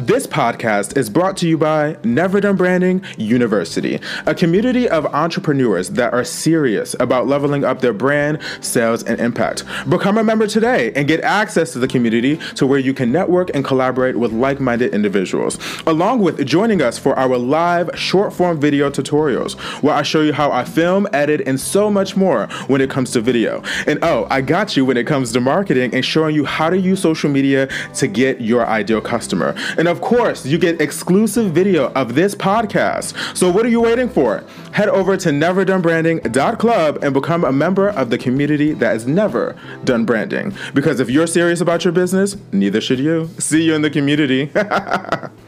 This podcast is brought to you by Never Done Branding University, a community of entrepreneurs that are serious about leveling up their brand, sales, and impact. Become a member today and get access to the community to where you can network and collaborate with like minded individuals, along with joining us for our live short form video tutorials, where I show you how I film, edit, and so much more when it comes to video. And oh, I got you when it comes to marketing and showing you how to use social media to get your ideal customer. And of course, you get exclusive video of this podcast. So what are you waiting for? Head over to neverdonebranding.club and become a member of the community that has never done branding. Because if you're serious about your business, neither should you. See you in the community.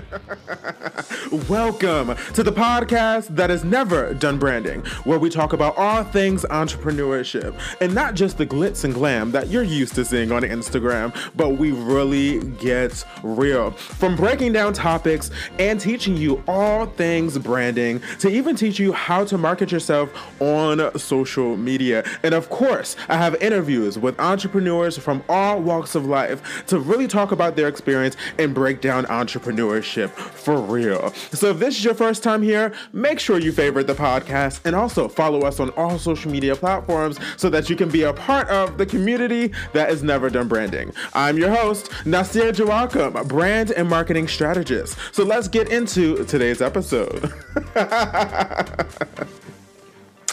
Welcome to the podcast that has never done branding, where we talk about all things entrepreneurship and not just the glitz and glam that you're used to seeing on Instagram, but we really get real. From breaking down topics and teaching you all things branding to even teach you how to market yourself on social media. And of course, I have interviews with entrepreneurs from all walks of life to really talk about their experience and break down entrepreneurship for real. So if this is your first time here, make sure you favorite the podcast and also follow us on all social media platforms so that you can be a part of the community that has never done branding. I'm your host, Nasir Joachim, brand and marketing strategist. So let's get into today's episode.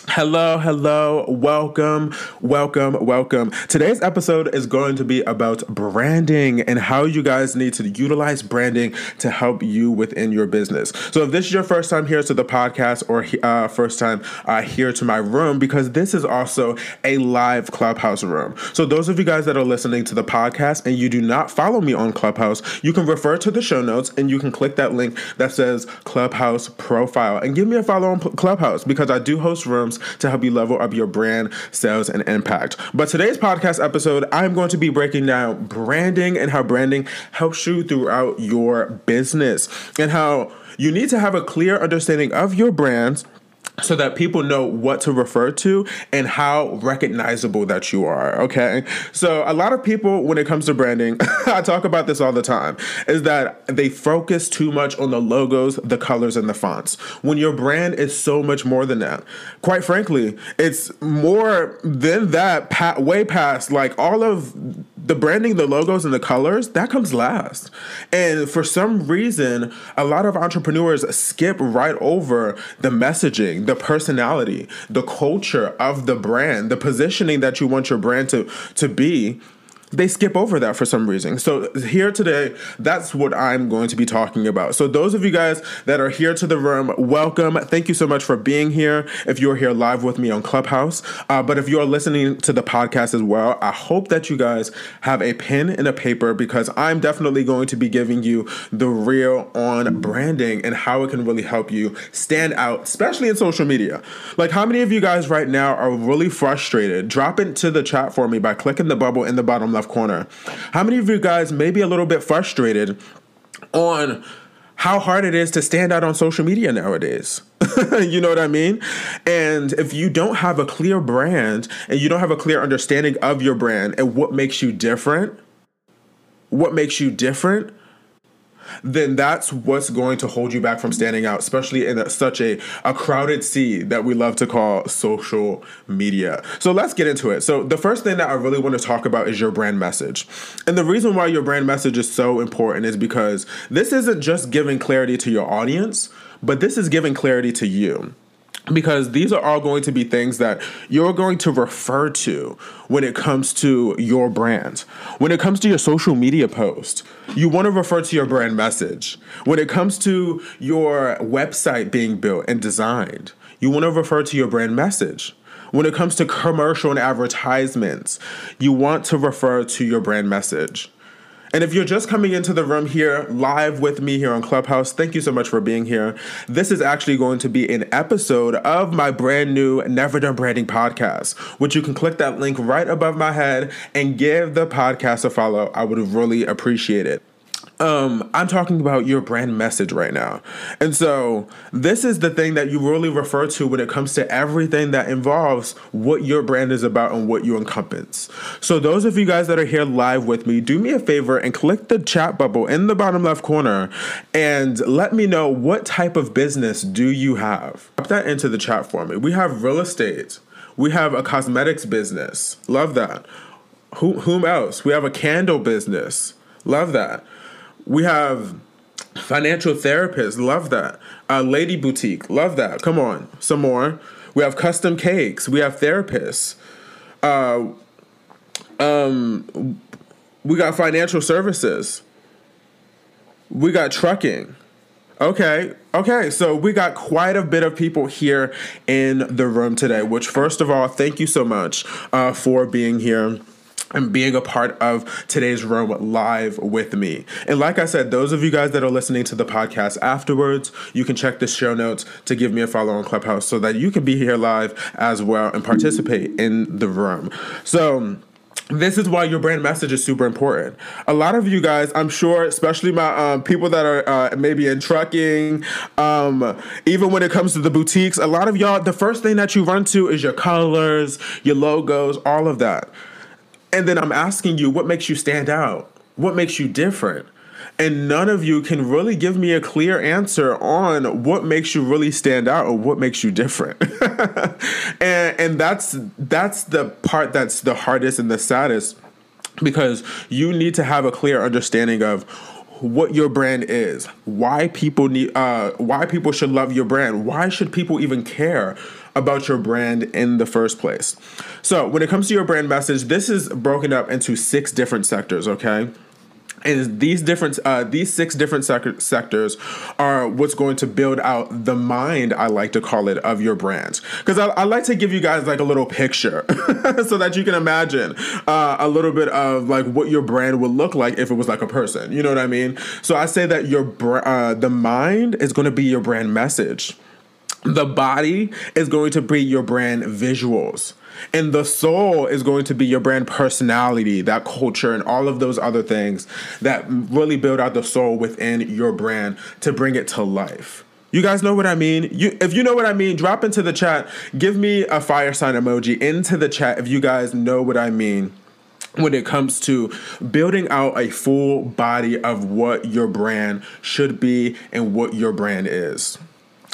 Hello, hello, welcome, welcome, welcome. Today's episode is going to be about branding and how you guys need to utilize branding to help you within your business. So, if this is your first time here to the podcast or uh, first time uh, here to my room, because this is also a live Clubhouse room. So, those of you guys that are listening to the podcast and you do not follow me on Clubhouse, you can refer to the show notes and you can click that link that says Clubhouse profile and give me a follow on Clubhouse because I do host rooms to help you level up your brand, sales, and impact. But today's podcast episode, I'm going to be breaking down branding and how branding helps you throughout your business and how you need to have a clear understanding of your brands so that people know what to refer to and how recognizable that you are. Okay. So, a lot of people, when it comes to branding, I talk about this all the time, is that they focus too much on the logos, the colors, and the fonts. When your brand is so much more than that. Quite frankly, it's more than that, way past like all of the branding, the logos, and the colors, that comes last. And for some reason, a lot of entrepreneurs skip right over the messaging, the personality, the culture of the brand, the positioning that you want your brand to, to be they skip over that for some reason. So here today, that's what I'm going to be talking about. So those of you guys that are here to the room, welcome. Thank you so much for being here. If you're here live with me on Clubhouse, uh, but if you're listening to the podcast as well, I hope that you guys have a pen and a paper because I'm definitely going to be giving you the real on branding and how it can really help you stand out, especially in social media. Like how many of you guys right now are really frustrated? Drop into the chat for me by clicking the bubble in the bottom left corner. How many of you guys may be a little bit frustrated on how hard it is to stand out on social media nowadays? you know what I mean? And if you don't have a clear brand and you don't have a clear understanding of your brand and what makes you different, what makes you different, then that's what's going to hold you back from standing out, especially in a, such a, a crowded sea that we love to call social media. So let's get into it. So, the first thing that I really want to talk about is your brand message. And the reason why your brand message is so important is because this isn't just giving clarity to your audience, but this is giving clarity to you because these are all going to be things that you're going to refer to when it comes to your brand. When it comes to your social media post, you want to refer to your brand message. When it comes to your website being built and designed, you want to refer to your brand message. When it comes to commercial and advertisements, you want to refer to your brand message. And if you're just coming into the room here live with me here on Clubhouse, thank you so much for being here. This is actually going to be an episode of my brand new Never Done Branding podcast, which you can click that link right above my head and give the podcast a follow. I would really appreciate it. Um, I'm talking about your brand message right now. And so, this is the thing that you really refer to when it comes to everything that involves what your brand is about and what you encompass. So, those of you guys that are here live with me, do me a favor and click the chat bubble in the bottom left corner and let me know what type of business do you have. Put that into the chat for me. We have real estate, we have a cosmetics business. Love that. Who, whom else? We have a candle business. Love that. We have financial therapists. Love that. Uh, lady boutique. Love that. Come on, some more. We have custom cakes. We have therapists. Uh, um, we got financial services. We got trucking. Okay, okay, so we got quite a bit of people here in the room today, which, first of all, thank you so much uh, for being here and being a part of today's room live with me. And like I said, those of you guys that are listening to the podcast afterwards, you can check the show notes to give me a follow on Clubhouse so that you can be here live as well and participate in the room. So, this is why your brand message is super important. A lot of you guys, I'm sure, especially my um, people that are uh, maybe in trucking, um, even when it comes to the boutiques, a lot of y'all, the first thing that you run to is your colors, your logos, all of that. And then I'm asking you, what makes you stand out? What makes you different? And none of you can really give me a clear answer on what makes you really stand out or what makes you different. and and that's that's the part that's the hardest and the saddest because you need to have a clear understanding of what your brand is, why people need, uh, why people should love your brand, why should people even care about your brand in the first place. So, when it comes to your brand message, this is broken up into six different sectors, okay? and these different uh, these six different sec- sectors are what's going to build out the mind i like to call it of your brand because I, I, like to give you guys like a little picture so that you can imagine uh, a little bit of like what your brand would look like if it was like a person you know what i mean so i say that your br- uh, the mind is going to be your brand message the body is going to be your brand visuals. And the soul is going to be your brand personality, that culture, and all of those other things that really build out the soul within your brand to bring it to life. You guys know what I mean? You if you know what I mean, drop into the chat. Give me a fire sign emoji into the chat if you guys know what I mean when it comes to building out a full body of what your brand should be and what your brand is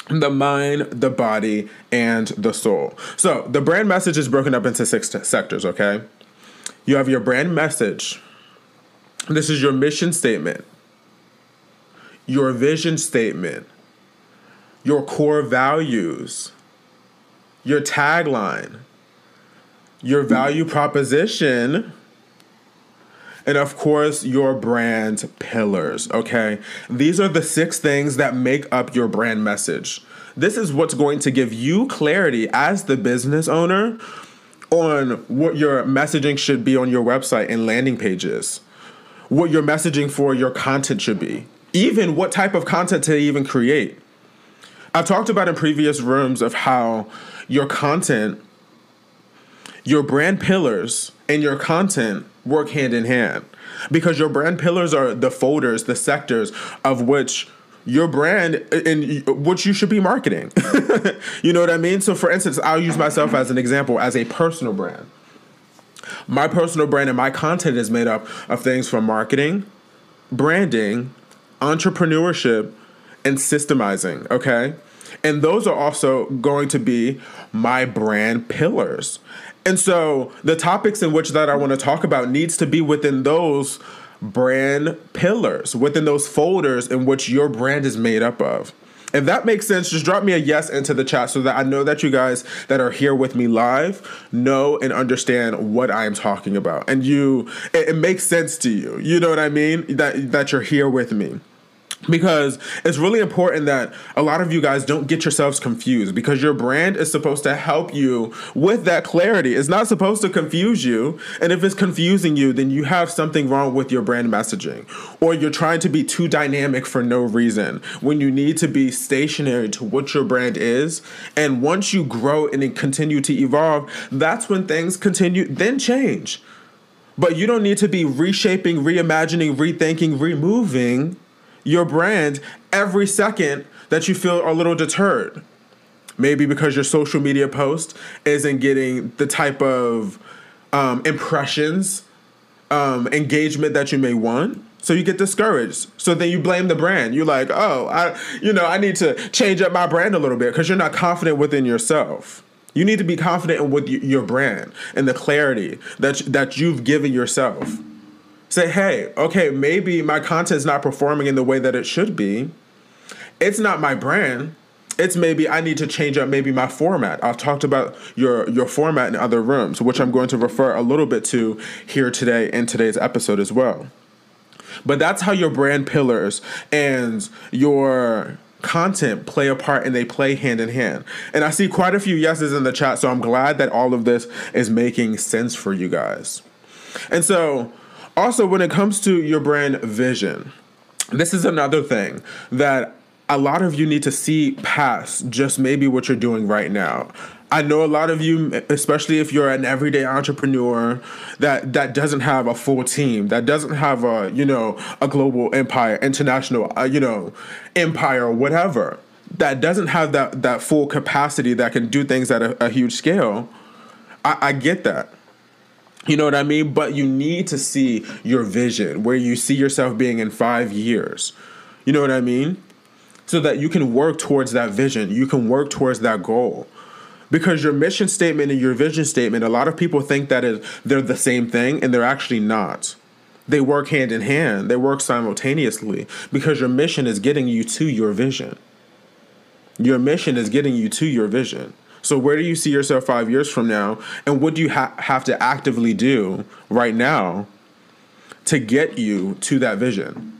the mind, the body, and the soul. So the brand message is broken up into six t- sectors, okay? You have your brand message. This is your mission statement, your vision statement, your core values, your tagline, your value proposition and of course, your brand pillars, okay? These are the six things that make up your brand message. This is what's going to give you clarity as the business owner on what your messaging should be on your website and landing pages, what your messaging for your content should be, even what type of content to even create. I've talked about in previous rooms of how your content, your brand pillars, and your content work hand in hand because your brand pillars are the folders, the sectors of which your brand and which you should be marketing. you know what I mean? So for instance, I'll use myself as an example as a personal brand. My personal brand and my content is made up of things from marketing, branding, entrepreneurship, and systemizing, okay? And those are also going to be my brand pillars. And so the topics in which that I want to talk about needs to be within those brand pillars, within those folders in which your brand is made up of. If that makes sense, just drop me a yes into the chat so that I know that you guys that are here with me live know and understand what I am talking about. And you it, it makes sense to you. You know what I mean? That that you're here with me because it's really important that a lot of you guys don't get yourselves confused because your brand is supposed to help you with that clarity. It's not supposed to confuse you. And if it's confusing you, then you have something wrong with your brand messaging or you're trying to be too dynamic for no reason when you need to be stationary to what your brand is. And once you grow and continue to evolve, that's when things continue, then change. But you don't need to be reshaping, reimagining, rethinking, removing your brand every second that you feel a little deterred. Maybe because your social media post isn't getting the type of um, impressions, um, engagement that you may want. So you get discouraged. So then you blame the brand. You're like, oh, I, you know, I need to change up my brand a little bit because you're not confident within yourself. You need to be confident with your brand and the clarity that that you've given yourself. Say, hey, okay, maybe my content's not performing in the way that it should be. It's not my brand. It's maybe I need to change up maybe my format. I've talked about your your format in other rooms, which I'm going to refer a little bit to here today in today's episode as well. But that's how your brand pillars and your content play a part and they play hand in hand. And I see quite a few yeses in the chat, so I'm glad that all of this is making sense for you guys. And so, also, when it comes to your brand vision, this is another thing that a lot of you need to see past just maybe what you're doing right now. I know a lot of you, especially if you're an everyday entrepreneur that that doesn't have a full team, that doesn't have a you know a global empire, international uh, you know empire, whatever, that doesn't have that that full capacity that can do things at a, a huge scale. I, I get that. You know what I mean? But you need to see your vision, where you see yourself being in five years. You know what I mean? So that you can work towards that vision. You can work towards that goal because your mission statement and your vision statement a lot of people think that is they're the same thing and they're actually not they work hand in hand they work simultaneously because your mission is getting you to your vision your mission is getting you to your vision so where do you see yourself five years from now? And what do you ha- have to actively do right now to get you to that vision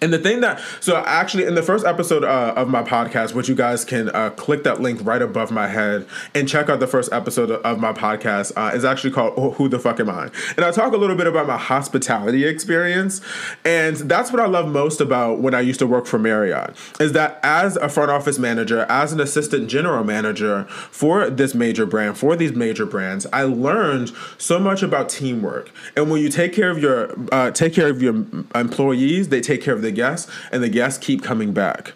and the thing that, so actually, in the first episode uh, of my podcast, which you guys can uh, click that link right above my head and check out the first episode of my podcast, uh, is actually called Who the Fuck Am I? And I talk a little bit about my hospitality experience. And that's what I love most about when I used to work for Marriott, is that as a front office manager, as an assistant general manager for this major brand, for these major brands, I learned so much about teamwork. And when you take care of your, uh, take care of your employees, they take care of the the guests, and the guests keep coming back.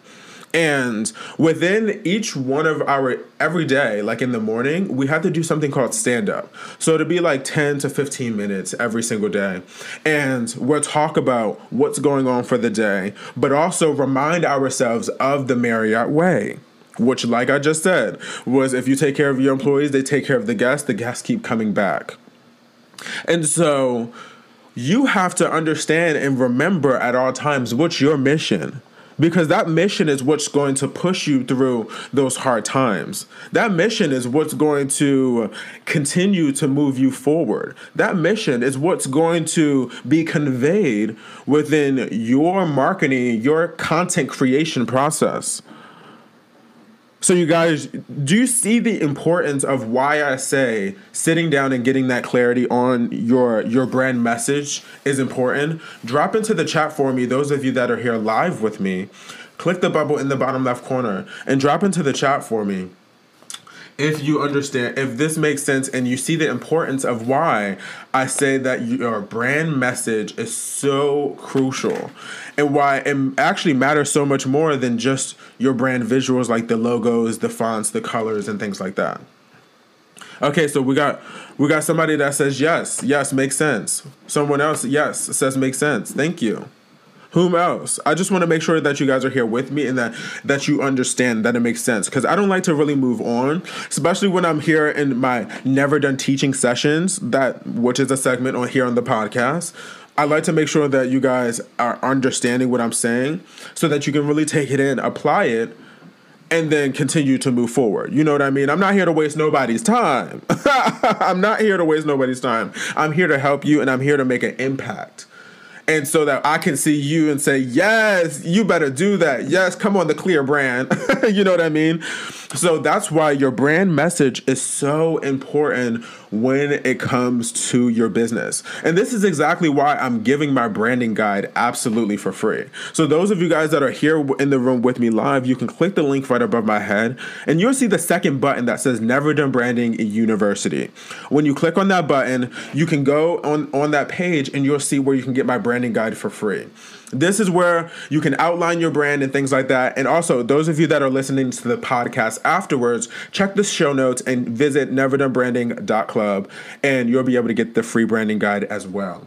And within each one of our every day, like in the morning, we have to do something called stand up. So it'll be like 10 to 15 minutes every single day. And we'll talk about what's going on for the day, but also remind ourselves of the Marriott way. Which, like I just said, was if you take care of your employees, they take care of the guests, the guests keep coming back. And so you have to understand and remember at all times what's your mission because that mission is what's going to push you through those hard times. That mission is what's going to continue to move you forward. That mission is what's going to be conveyed within your marketing, your content creation process. So, you guys, do you see the importance of why I say sitting down and getting that clarity on your your brand message is important? Drop into the chat for me, those of you that are here live with me. Click the bubble in the bottom left corner and drop into the chat for me if you understand, if this makes sense and you see the importance of why I say that your brand message is so crucial and why it actually matters so much more than just your brand visuals like the logos, the fonts, the colors, and things like that. Okay, so we got we got somebody that says yes, yes, makes sense. Someone else, yes, says makes sense. Thank you. Whom else? I just want to make sure that you guys are here with me and that that you understand that it makes sense because I don't like to really move on, especially when I'm here in my never done teaching sessions that which is a segment on here on the podcast. I like to make sure that you guys are understanding what I'm saying so that you can really take it in, apply it, and then continue to move forward. You know what I mean? I'm not here to waste nobody's time. I'm not here to waste nobody's time. I'm here to help you and I'm here to make an impact and so that I can see you and say, yes, you better do that. Yes, come on, the clear brand. you know what I mean? So that's why your brand message is so important when it comes to your business. And this is exactly why I'm giving my branding guide absolutely for free. So, those of you guys that are here in the room with me live, you can click the link right above my head and you'll see the second button that says Never Done Branding University. When you click on that button, you can go on, on that page and you'll see where you can get my branding guide for free. This is where you can outline your brand and things like that. And also, those of you that are listening to the podcast afterwards, check the show notes and visit neverdonebranding.club and you'll be able to get the free branding guide as well.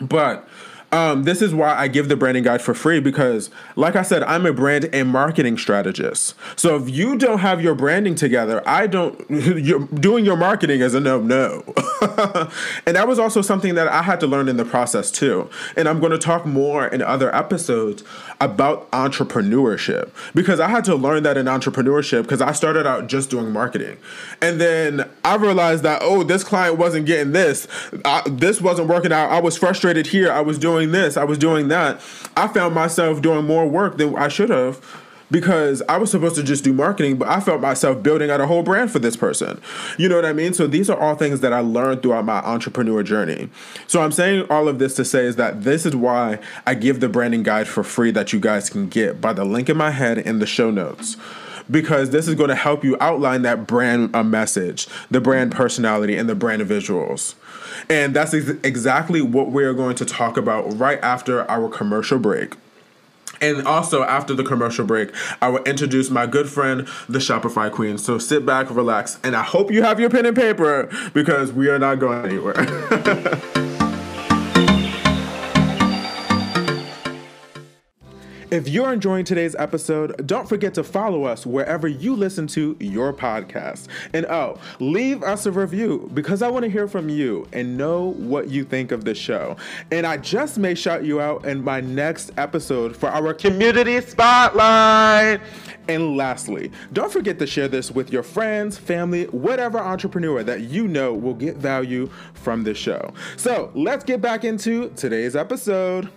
But um, this is why I give the branding guide for free because, like I said, I'm a brand and marketing strategist. So if you don't have your branding together, I don't. You're, doing your marketing is a no no. and that was also something that I had to learn in the process too. And I'm going to talk more in other episodes about entrepreneurship because I had to learn that in entrepreneurship because I started out just doing marketing. And then I realized that, oh, this client wasn't getting this. I, this wasn't working out. I was frustrated here. I was doing this. I was doing that. I found myself doing more work than I should have because I was supposed to just do marketing, but I felt myself building out a whole brand for this person. You know what I mean? So these are all things that I learned throughout my entrepreneur journey. So I'm saying all of this to say is that this is why I give the branding guide for free that you guys can get by the link in my head in the show notes because this is going to help you outline that brand uh, message, the brand personality, and the brand visuals. And that's ex- exactly what we're going to talk about right after our commercial break. And also, after the commercial break, I will introduce my good friend, the Shopify Queen. So sit back, relax, and I hope you have your pen and paper because we are not going anywhere. If you're enjoying today's episode, don't forget to follow us wherever you listen to your podcast. And oh, leave us a review because I want to hear from you and know what you think of the show. And I just may shout you out in my next episode for our community spotlight. And lastly, don't forget to share this with your friends, family, whatever entrepreneur that you know will get value from this show. So let's get back into today's episode.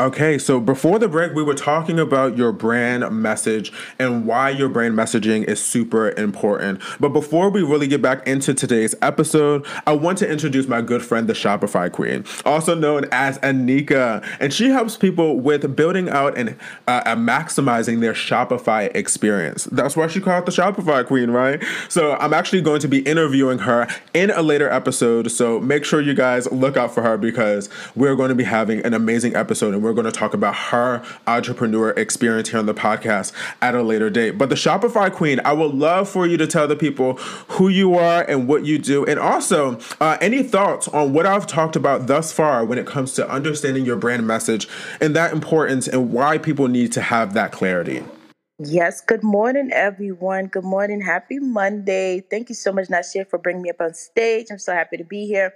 Okay, so before the break, we were talking about your brand message and why your brand messaging is super important. But before we really get back into today's episode, I want to introduce my good friend, the Shopify Queen, also known as Anika. And she helps people with building out and uh, maximizing their Shopify experience. That's why she called the Shopify Queen, right? So I'm actually going to be interviewing her in a later episode. So make sure you guys look out for her because we're going to be having an amazing episode and we're we're going to talk about her entrepreneur experience here on the podcast at a later date. But the Shopify Queen, I would love for you to tell the people who you are and what you do, and also uh, any thoughts on what I've talked about thus far when it comes to understanding your brand message and that importance and why people need to have that clarity. Yes, good morning, everyone. Good morning. Happy Monday. Thank you so much, Nasir, for bringing me up on stage. I'm so happy to be here.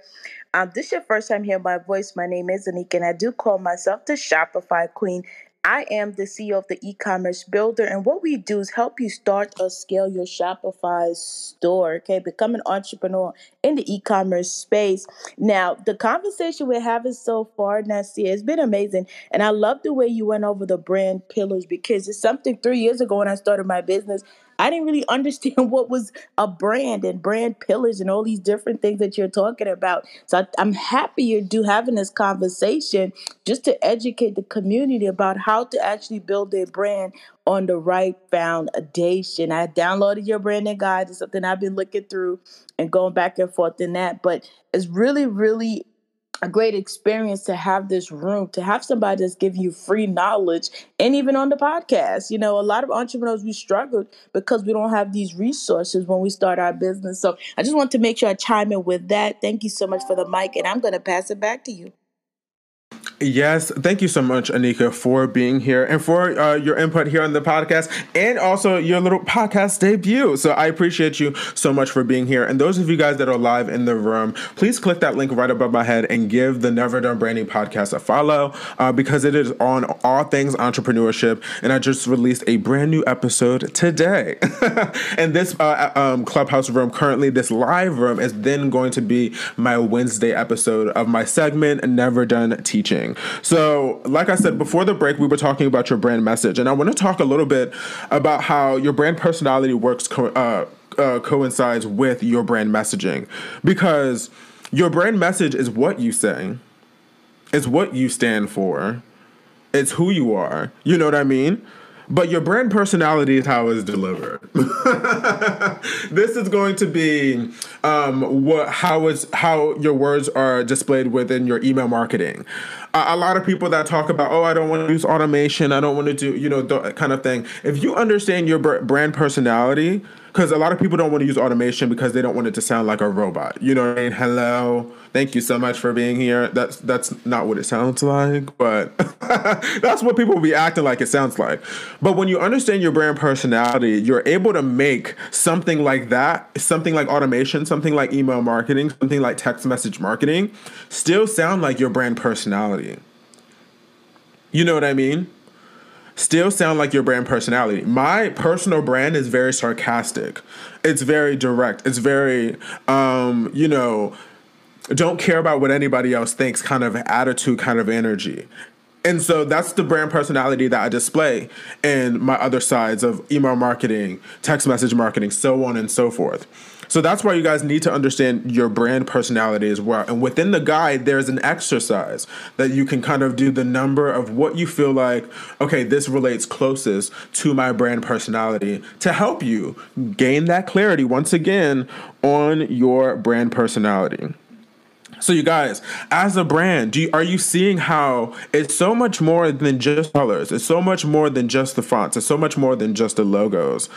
Um, this is your first time hearing my voice. My name is Anika, and I do call myself the Shopify Queen. I am the CEO of the e-commerce builder, and what we do is help you start or scale your Shopify store. Okay, become an entrepreneur in the e-commerce space. Now, the conversation we're having so far, Nasir, has been amazing, and I love the way you went over the brand pillars because it's something three years ago when I started my business. I didn't really understand what was a brand and brand pillars and all these different things that you're talking about. So I, I'm happy you do having this conversation just to educate the community about how to actually build their brand on the right foundation. I downloaded your branding guide. It's something I've been looking through and going back and forth in that. But it's really, really a great experience to have this room, to have somebody that's give you free knowledge, and even on the podcast. You know, a lot of entrepreneurs we struggled because we don't have these resources when we start our business. So I just want to make sure I chime in with that. Thank you so much for the mic, and I'm going to pass it back to you. Yes, thank you so much, Anika, for being here and for uh, your input here on the podcast and also your little podcast debut. So I appreciate you so much for being here. And those of you guys that are live in the room, please click that link right above my head and give the Never Done Branding podcast a follow uh, because it is on all things entrepreneurship. And I just released a brand new episode today. and this uh, um, Clubhouse room, currently, this live room, is then going to be my Wednesday episode of my segment, Never Done Teaching. So, like I said before the break, we were talking about your brand message, and I want to talk a little bit about how your brand personality works co- uh, uh, coincides with your brand messaging, because your brand message is what you say, it's what you stand for, it's who you are. You know what I mean? but your brand personality is how it's delivered. this is going to be um, what how is how your words are displayed within your email marketing. A, lot of people that talk about, oh, I don't want to use automation, I don't want to do you know that kind of thing. If you understand your brand personality, because a lot of people don't want to use automation because they don't want it to sound like a robot. You know what I mean? Hello, thank you so much for being here. That's that's not what it sounds like, but that's what people will be acting like it sounds like. But when you understand your brand personality, you're able to make something like that, something like automation, something like email marketing, something like text message marketing, still sound like your brand personality. You know what I mean? still sound like your brand personality. My personal brand is very sarcastic. It's very direct. It's very um, you know, don't care about what anybody else thinks kind of attitude, kind of energy. And so that's the brand personality that I display in my other sides of email marketing, text message marketing, so on and so forth. So that's why you guys need to understand your brand personality as well. And within the guide, there's an exercise that you can kind of do the number of what you feel like, okay, this relates closest to my brand personality to help you gain that clarity once again on your brand personality. So you guys, as a brand, you, are you seeing how it's so much more than just colors? It's so much more than just the fonts. It's so much more than just the logos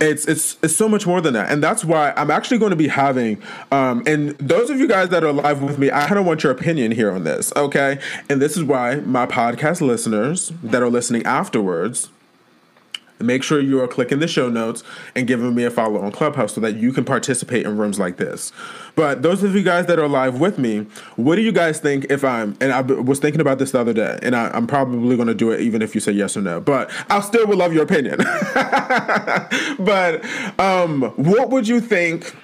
it's it's it's so much more than that. And that's why i'm actually going to be having um and those of you guys that are live with me i kind of want your opinion here on this okay? And this is why my podcast listeners that are listening afterwards make sure you are clicking the show notes and giving me a follow on Clubhouse so that you can participate in rooms like this. But those of you guys that are live with me, what do you guys think if I'm, and I was thinking about this the other day, and I, am probably going to do it even if you say yes or no, but I still would love your opinion. but um, what would you think?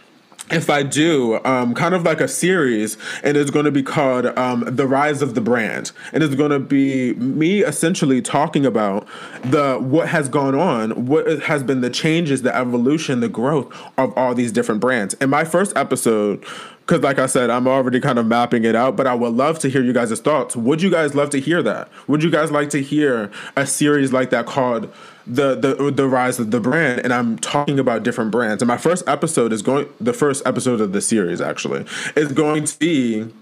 If I do, um, kind of like a series, and it's going to be called um, "The Rise of the Brand," and it's going to be me essentially talking about the what has gone on, what has been the changes, the evolution, the growth of all these different brands. In my first episode, because like I said, I'm already kind of mapping it out, but I would love to hear you guys' thoughts. Would you guys love to hear that? Would you guys like to hear a series like that called the the the rise of the brand and I'm talking about different brands. And my first episode is going the first episode of the series actually is going to be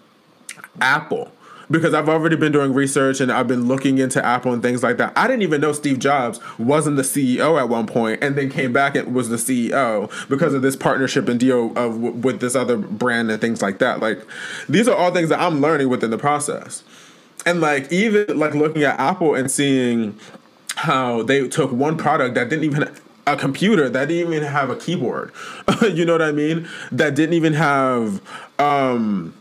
Apple because I've already been doing research and I've been looking into Apple and things like that. I didn't even know Steve Jobs wasn't the CEO at one point and then came back and was the CEO because of this partnership and deal of with this other brand and things like that. Like these are all things that I'm learning within the process. And like even like looking at Apple and seeing how they took one product that didn't even a computer that didn't even have a keyboard. you know what I mean? That didn't even have um,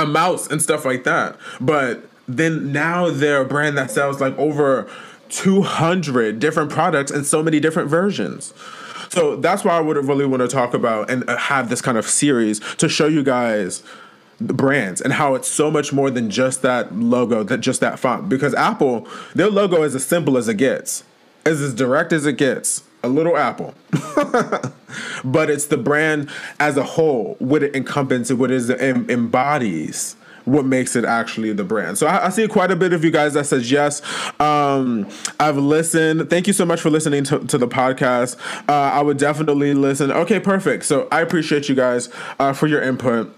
a mouse and stuff like that. But then now they're a brand that sells like over 200 different products and so many different versions. So that's why I would really want to talk about and uh, have this kind of series to show you guys the brands and how it's so much more than just that logo, that just that font. Because Apple, their logo is as simple as it gets, is as direct as it gets. A little apple, but it's the brand as a whole, what it encompasses, what it embodies what makes it actually the brand. So I, I, see quite a bit of you guys that says yes. Um, I've listened. Thank you so much for listening to, to the podcast. Uh, I would definitely listen. Okay, perfect. So I appreciate you guys uh, for your input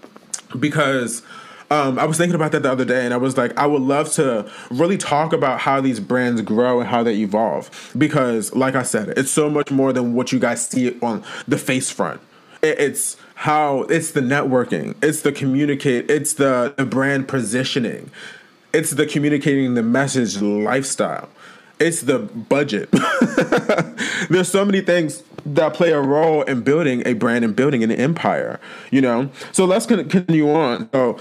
because um, I was thinking about that the other day, and I was like, I would love to really talk about how these brands grow and how they evolve. Because, like I said, it's so much more than what you guys see on the face front. It's how it's the networking, it's the communicate, it's the, the brand positioning, it's the communicating the message lifestyle, it's the budget. There's so many things that play a role in building a brand and building an empire, you know? So let's continue on. So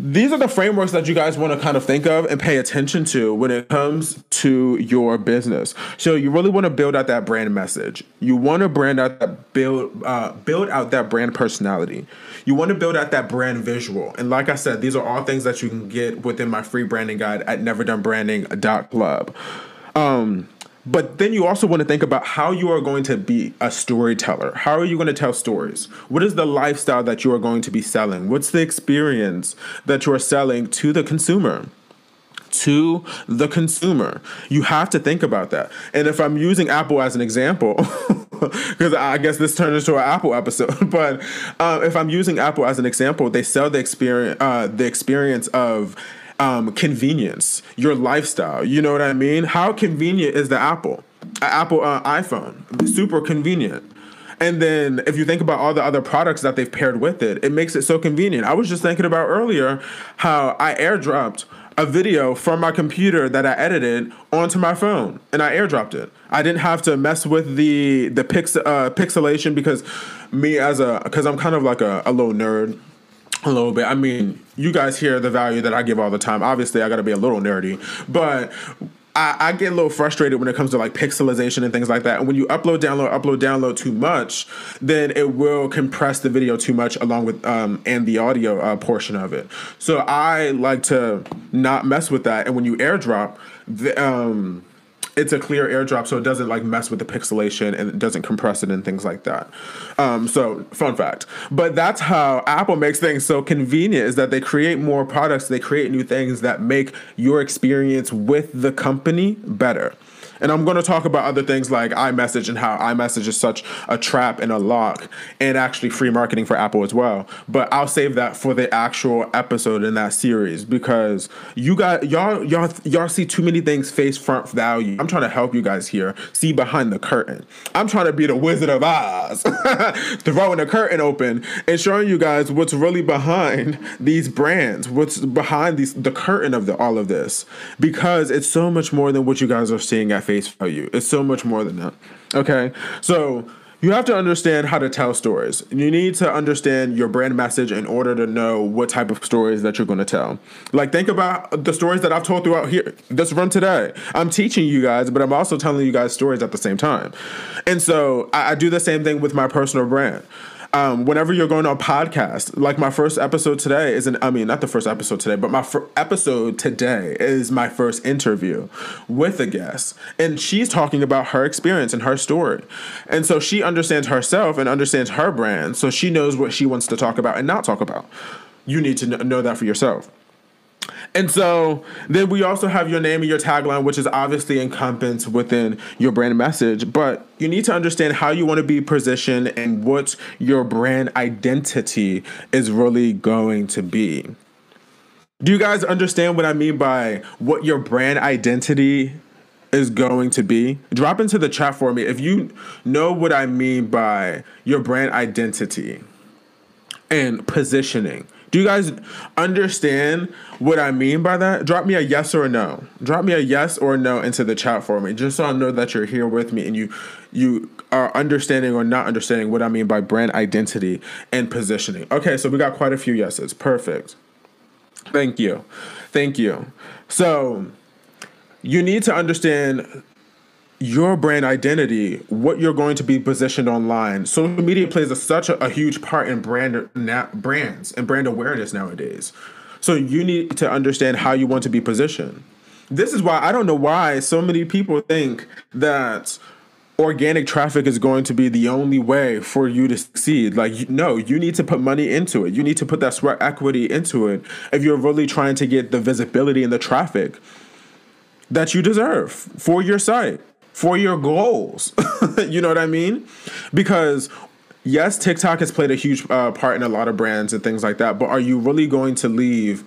these are the frameworks that you guys want to kind of think of and pay attention to when it comes to your business. So you really want to build out that brand message. You want to brand out that build uh, build out that brand personality. You want to build out that brand visual. And like I said, these are all things that you can get within my free branding guide at neverdonebranding.club. Um, but then you also want to think about how you are going to be a storyteller. How are you going to tell stories? What is the lifestyle that you are going to be selling? What's the experience that you are selling to the consumer? To the consumer. You have to think about that. And if I'm using Apple as an example, because I guess this turned into an Apple episode. But uh, if I'm using Apple as an example, they sell the experience, uh, the experience of um, convenience, your lifestyle. You know what I mean? How convenient is the Apple? Apple uh, iPhone, super convenient. And then if you think about all the other products that they've paired with it, it makes it so convenient. I was just thinking about earlier how I airdropped a video from my computer that I edited onto my phone, and I airdropped it. I didn't have to mess with the the pix, uh, pixelation because me as a because I'm kind of like a, a little nerd a little bit. I mean, you guys hear the value that I give all the time. Obviously, I got to be a little nerdy, but I, I, get a little frustrated when it comes to like pixelization and things like that. And when you upload, download, upload, download too much, then it will compress the video too much along with um, and the audio uh, portion of it. So I like to not mess with that. And when you airdrop, the, um, it's a clear airdrop, so it doesn't like mess with the pixelation and it doesn't compress it and things like that. Um, so fun fact. But that's how Apple makes things so convenient is that they create more products, they create new things that make your experience with the company better. And I'm going to talk about other things like iMessage and how iMessage is such a trap and a lock and actually free marketing for Apple as well. But I'll save that for the actual episode in that series because you got y'all y'all y'all see too many things face front value. I'm trying to help you guys here see behind the curtain. I'm trying to be the Wizard of Oz, throwing the curtain open and showing you guys what's really behind these brands, what's behind these the curtain of the, all of this because it's so much more than what you guys are seeing at face value. It's so much more than that. Okay? So you have to understand how to tell stories. You need to understand your brand message in order to know what type of stories that you're going to tell. Like, think about the stories that I've told throughout here, this run today. I'm teaching you guys, but I'm also telling you guys stories at the same time. And so I, I do the same thing with my personal brand um, whenever you're going on a podcast, like my first episode today is an, I mean, not the first episode today, but my episode today is my first interview with a guest. And she's talking about her experience and her story. And so she understands herself and understands her brand. So she knows what she wants to talk about and not talk about. You need to know that for yourself. And so then we also have your name and your tagline, which is obviously encompassed within your brand message. But you need to understand how you want to be positioned and what your brand identity is really going to be. Do you guys understand what I mean by what your brand identity is going to be? Drop into the chat for me if you know what I mean by your brand identity and positioning. Do you guys understand what I mean by that? Drop me a yes or a no. Drop me a yes or a no into the chat for me, just so I know that you're here with me and you you are understanding or not understanding what I mean by brand identity and positioning. Okay, so we got quite a few yeses. Perfect. Thank you. Thank you. So you need to understand your brand identity, what you're going to be positioned online. Social media plays a, such a, a, huge part in brand na- brands and brand awareness nowadays. So you need to understand how you want to be positioned. This is why I don't know why so many people think that organic traffic is going to be the only way for you to succeed. Like, no, you need to put money into it. You need to put that sweat equity into it if you're really trying to get the visibility and the traffic that you deserve for your site for your goals. you know what I mean? Because yes, TikTok has played a huge uh, part in a lot of brands and things like that, but are you really going to leave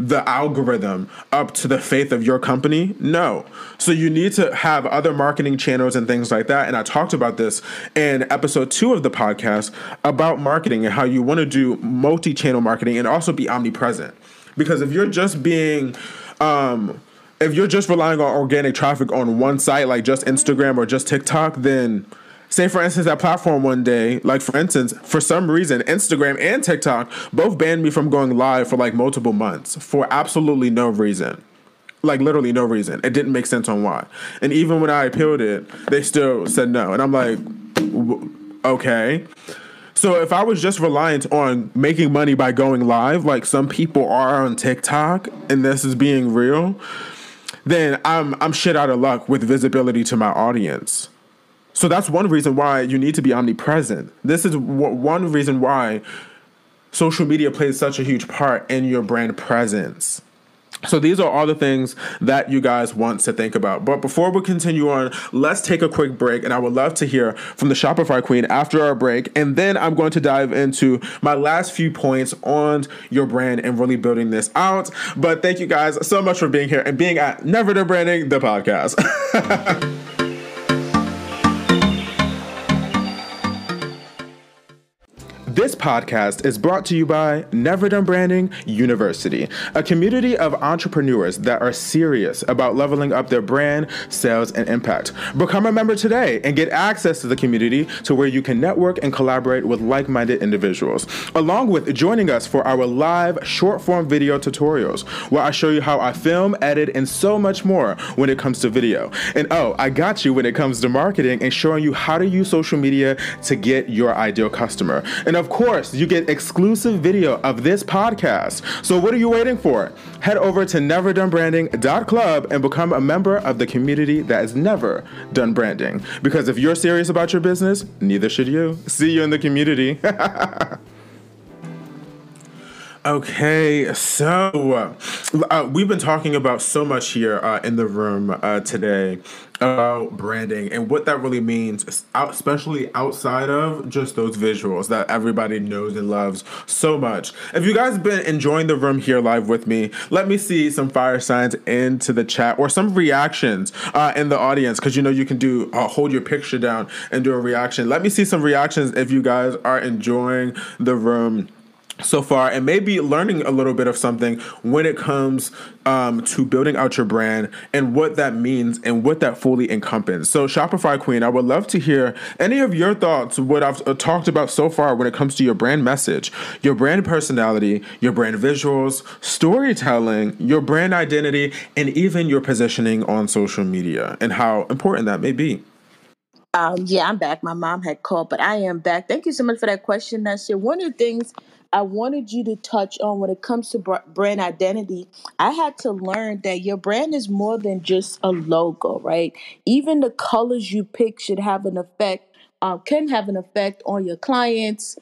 the algorithm up to the faith of your company? No. So you need to have other marketing channels and things like that. And I talked about this in episode two of the podcast about marketing and how you want to do multi channel marketing and also be omnipresent. Because if you're just being, um, if you're just relying on organic traffic on one site, like just Instagram or just TikTok, then say for instance that platform one day like for instance for some reason instagram and tiktok both banned me from going live for like multiple months for absolutely no reason. Like literally no reason. It didn't make sense on why. And even when i appealed it they still said no. And i'm like okay. So if i was just reliant on making money by going live like some people are on tiktok and this is being real then i'm i'm shit out of luck with visibility to my audience so that's one reason why you need to be omnipresent. This is w- one reason why social media plays such a huge part in your brand presence. So these are all the things that you guys want to think about. But before we continue on, let's take a quick break and I would love to hear from the Shopify Queen after our break. And then I'm going to dive into my last few points on your brand and really building this out. But thank you guys so much for being here and being at Never Done Branding, the podcast. This podcast is brought to you by Never Done Branding University, a community of entrepreneurs that are serious about leveling up their brand, sales, and impact. Become a member today and get access to the community to where you can network and collaborate with like minded individuals, along with joining us for our live short form video tutorials, where I show you how I film, edit, and so much more when it comes to video. And oh, I got you when it comes to marketing and showing you how to use social media to get your ideal customer. And of course, you get exclusive video of this podcast. So what are you waiting for? Head over to neverdonebranding.club and become a member of the community that has never done branding. Because if you're serious about your business, neither should you. See you in the community. Okay, so uh, we've been talking about so much here uh, in the room uh, today about branding and what that really means, especially outside of just those visuals that everybody knows and loves so much. If you guys been enjoying the room here live with me, let me see some fire signs into the chat or some reactions uh, in the audience because you know you can do uh, hold your picture down and do a reaction. Let me see some reactions if you guys are enjoying the room so far and maybe learning a little bit of something when it comes um, to building out your brand and what that means and what that fully encompasses. So, Shopify Queen, I would love to hear any of your thoughts, what I've uh, talked about so far when it comes to your brand message, your brand personality, your brand visuals, storytelling, your brand identity, and even your positioning on social media and how important that may be. Um, yeah, I'm back. My mom had called, but I am back. Thank you so much for that question, Nasir. One of the things I wanted you to touch on when it comes to brand identity. I had to learn that your brand is more than just a logo, right? Even the colors you pick should have an effect, um, can have an effect on your clients,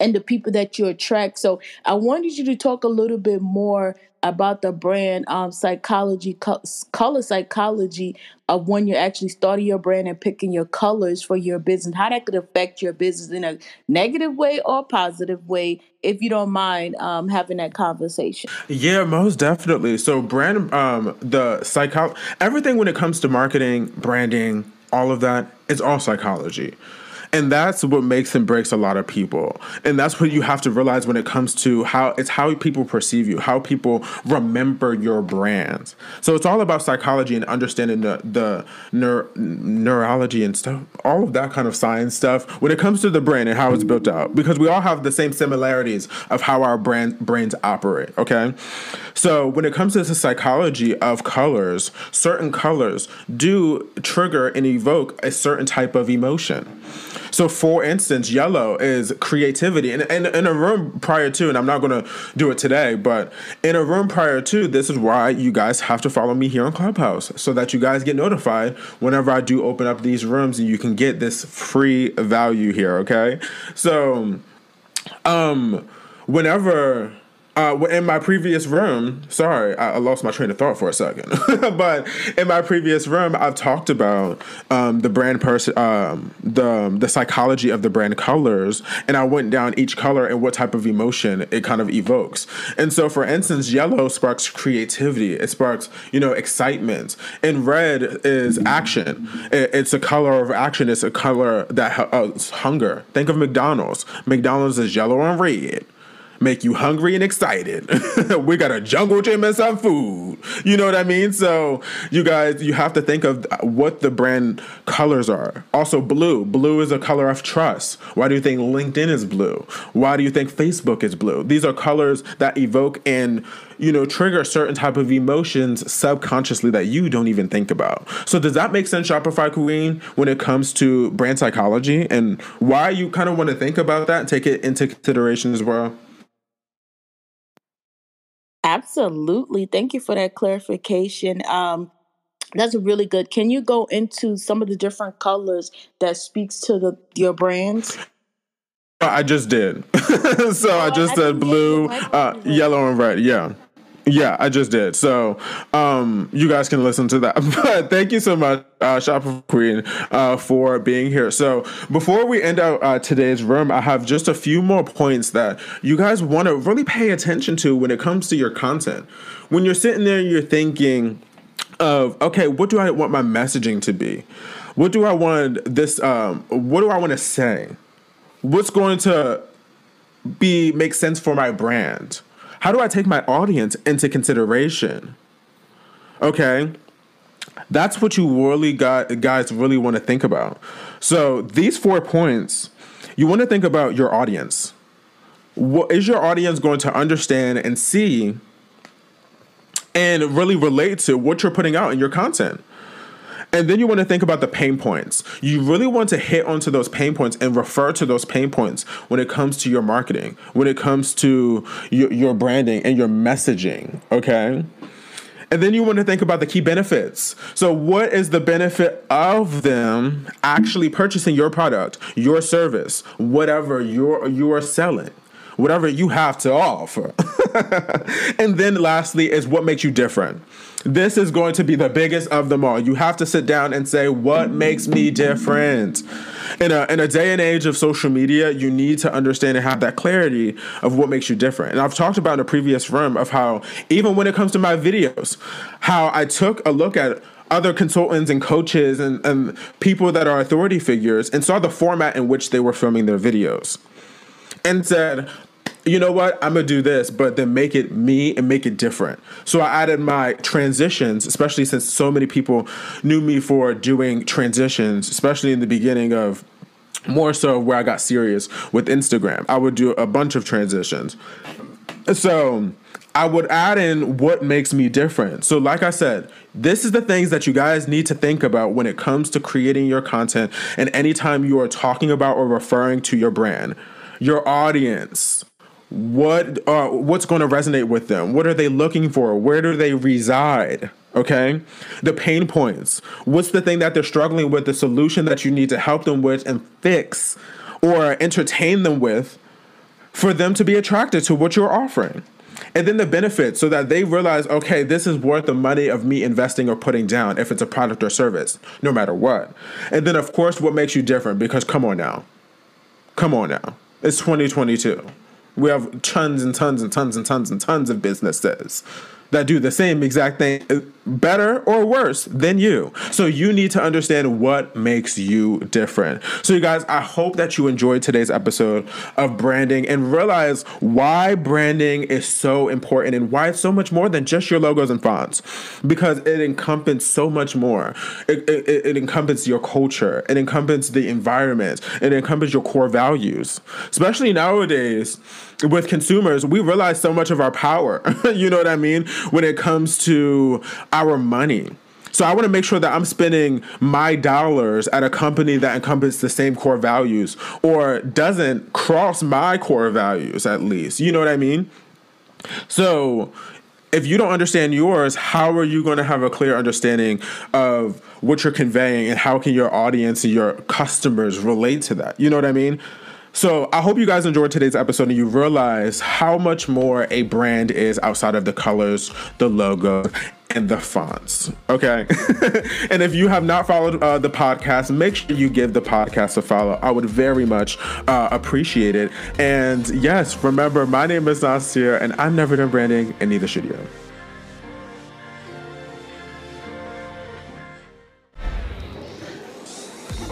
and the people that you attract. So I wanted you to talk a little bit more about the brand um, psychology, co- color psychology of when you're actually starting your brand and picking your colors for your business, how that could affect your business in a negative way or positive way, if you don't mind um, having that conversation. Yeah, most definitely. So brand, um, the psycho, everything when it comes to marketing, branding, all of that, it's all psychology. And that's what makes and breaks a lot of people. And that's what you have to realize when it comes to how it's how people perceive you, how people remember your brand. So it's all about psychology and understanding the the neur- neurology and stuff, all of that kind of science stuff when it comes to the brain and how it's built out. Because we all have the same similarities of how our brand brains operate. Okay. So when it comes to the psychology of colors, certain colors do trigger and evoke a certain type of emotion. So, for instance, yellow is creativity. And in, in, a room prior to, and I'm not going to do it today, but in a room prior to, this is why you guys have to follow me here on Clubhouse so that you guys get notified whenever I do open up these rooms and you can get this free value here, okay? So, um, whenever uh, in my previous room, sorry, I, lost my train of thought for a second. but in my previous room, I've talked about um, the brand person, um, the the psychology of the brand colors, and I went down each color and what type of emotion it kind of evokes. And so, for instance, yellow sparks creativity. It sparks, you know, excitement. And red is action. It, it's a color of action. It's a color that uh, hunger. Think of McDonald's. McDonald's is yellow and red make you hungry and excited. we got a jungle gym and some food. You know what I mean? So you guys, you have to think of what the brand colors are. Also, blue. Blue is a color of trust. Why do you think LinkedIn is blue? Why do you think Facebook is blue? These are colors that evoke and you know trigger certain type of emotions subconsciously that you don't even think about. So does that make sense, Shopify Queen, when it comes to brand psychology and why you kind of want to think about that and take it into consideration as well? Absolutely. Thank you for that clarification. Um, that's really good. Can you go into some of the different colors that speaks to the your brands? I just did. so oh, I just I said blue, uh, yellow, and red. Yeah. Yeah, I just did. So um, you guys can listen to that. But thank you so much, uh, Shopper Queen, uh, for being here. So before we end out uh, today's room, I have just a few more points that you guys want to really pay attention to when it comes to your content. When you're sitting there, you're thinking of, okay, what do I want my messaging to be? What do I want this? Um, what do I want to say? What's going to be make sense for my brand? How do I take my audience into consideration? Okay. That's what you really got guys really want to think about. So these four points, you want to think about your audience. What is your audience going to understand and see and really relate to what you're putting out in your content? And then you want to think about the pain points. You really want to hit onto those pain points and refer to those pain points when it comes to your marketing, when it comes to your, your branding and your messaging, okay? And then you want to think about the key benefits. So, what is the benefit of them actually purchasing your product, your service, whatever you're you are selling? whatever you have to offer. and then lastly is what makes you different. This is going to be the biggest of them all. You have to sit down and say, what makes me different? In a, in a day and age of social media, you need to understand and have that clarity of what makes you different. And I've talked about in a previous room of how, even when it comes to my videos, how I took a look at other consultants and coaches and, and people that are authority figures and saw the format in which they were filming their videos and said, you know what, I'm gonna do this, but then make it me and make it different. So I added my transitions, especially since so many people knew me for doing transitions, especially in the beginning of more so where I got serious with Instagram. I would do a bunch of transitions. So I would add in what makes me different. So, like I said, this is the things that you guys need to think about when it comes to creating your content and anytime you are talking about or referring to your brand. Your audience, what uh, what's going to resonate with them? What are they looking for? Where do they reside? Okay? The pain points. What's the thing that they're struggling with? The solution that you need to help them with and fix or entertain them with for them to be attracted to what you're offering. And then the benefits so that they realize okay this is worth the money of me investing or putting down if it's a product or service no matter what. And then of course what makes you different? Because come on now. Come on now. It's 2022 we have tons and tons and tons and tons and tons of businesses that do the same exact thing better or worse than you. So you need to understand what makes you different. So you guys, I hope that you enjoyed today's episode of branding and realize why branding is so important and why it's so much more than just your logos and fonts because it encompasses so much more. It, it, it encompasses your culture, it encompasses the environment, it encompasses your core values. Especially nowadays with consumers, we realize so much of our power. you know what I mean? When it comes to our money. So I want to make sure that I'm spending my dollars at a company that encompasses the same core values or doesn't cross my core values at least. You know what I mean? So if you don't understand yours, how are you going to have a clear understanding of what you're conveying and how can your audience and your customers relate to that? You know what I mean? So I hope you guys enjoyed today's episode and you realize how much more a brand is outside of the colors, the logo, and the fonts. Okay. and if you have not followed uh, the podcast, make sure you give the podcast a follow. I would very much uh, appreciate it. And yes, remember, my name is Nasir, and I'm never done branding, and neither should you.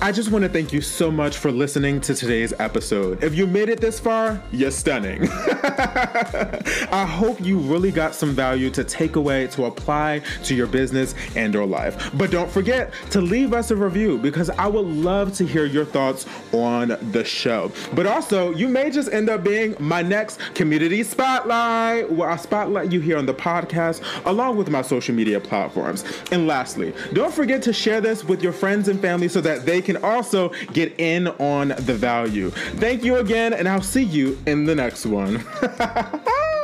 I just want to thank you so much for listening to today's episode. If you made it this far, you're stunning. I hope you really got some value to take away to apply to your business and your life. But don't forget to leave us a review because I would love to hear your thoughts on the show. But also, you may just end up being my next community spotlight, where I spotlight you here on the podcast along with my social media platforms. And lastly, don't forget to share this with your friends and family so that they can also get in on the value. Thank you again, and I'll see you in the next one.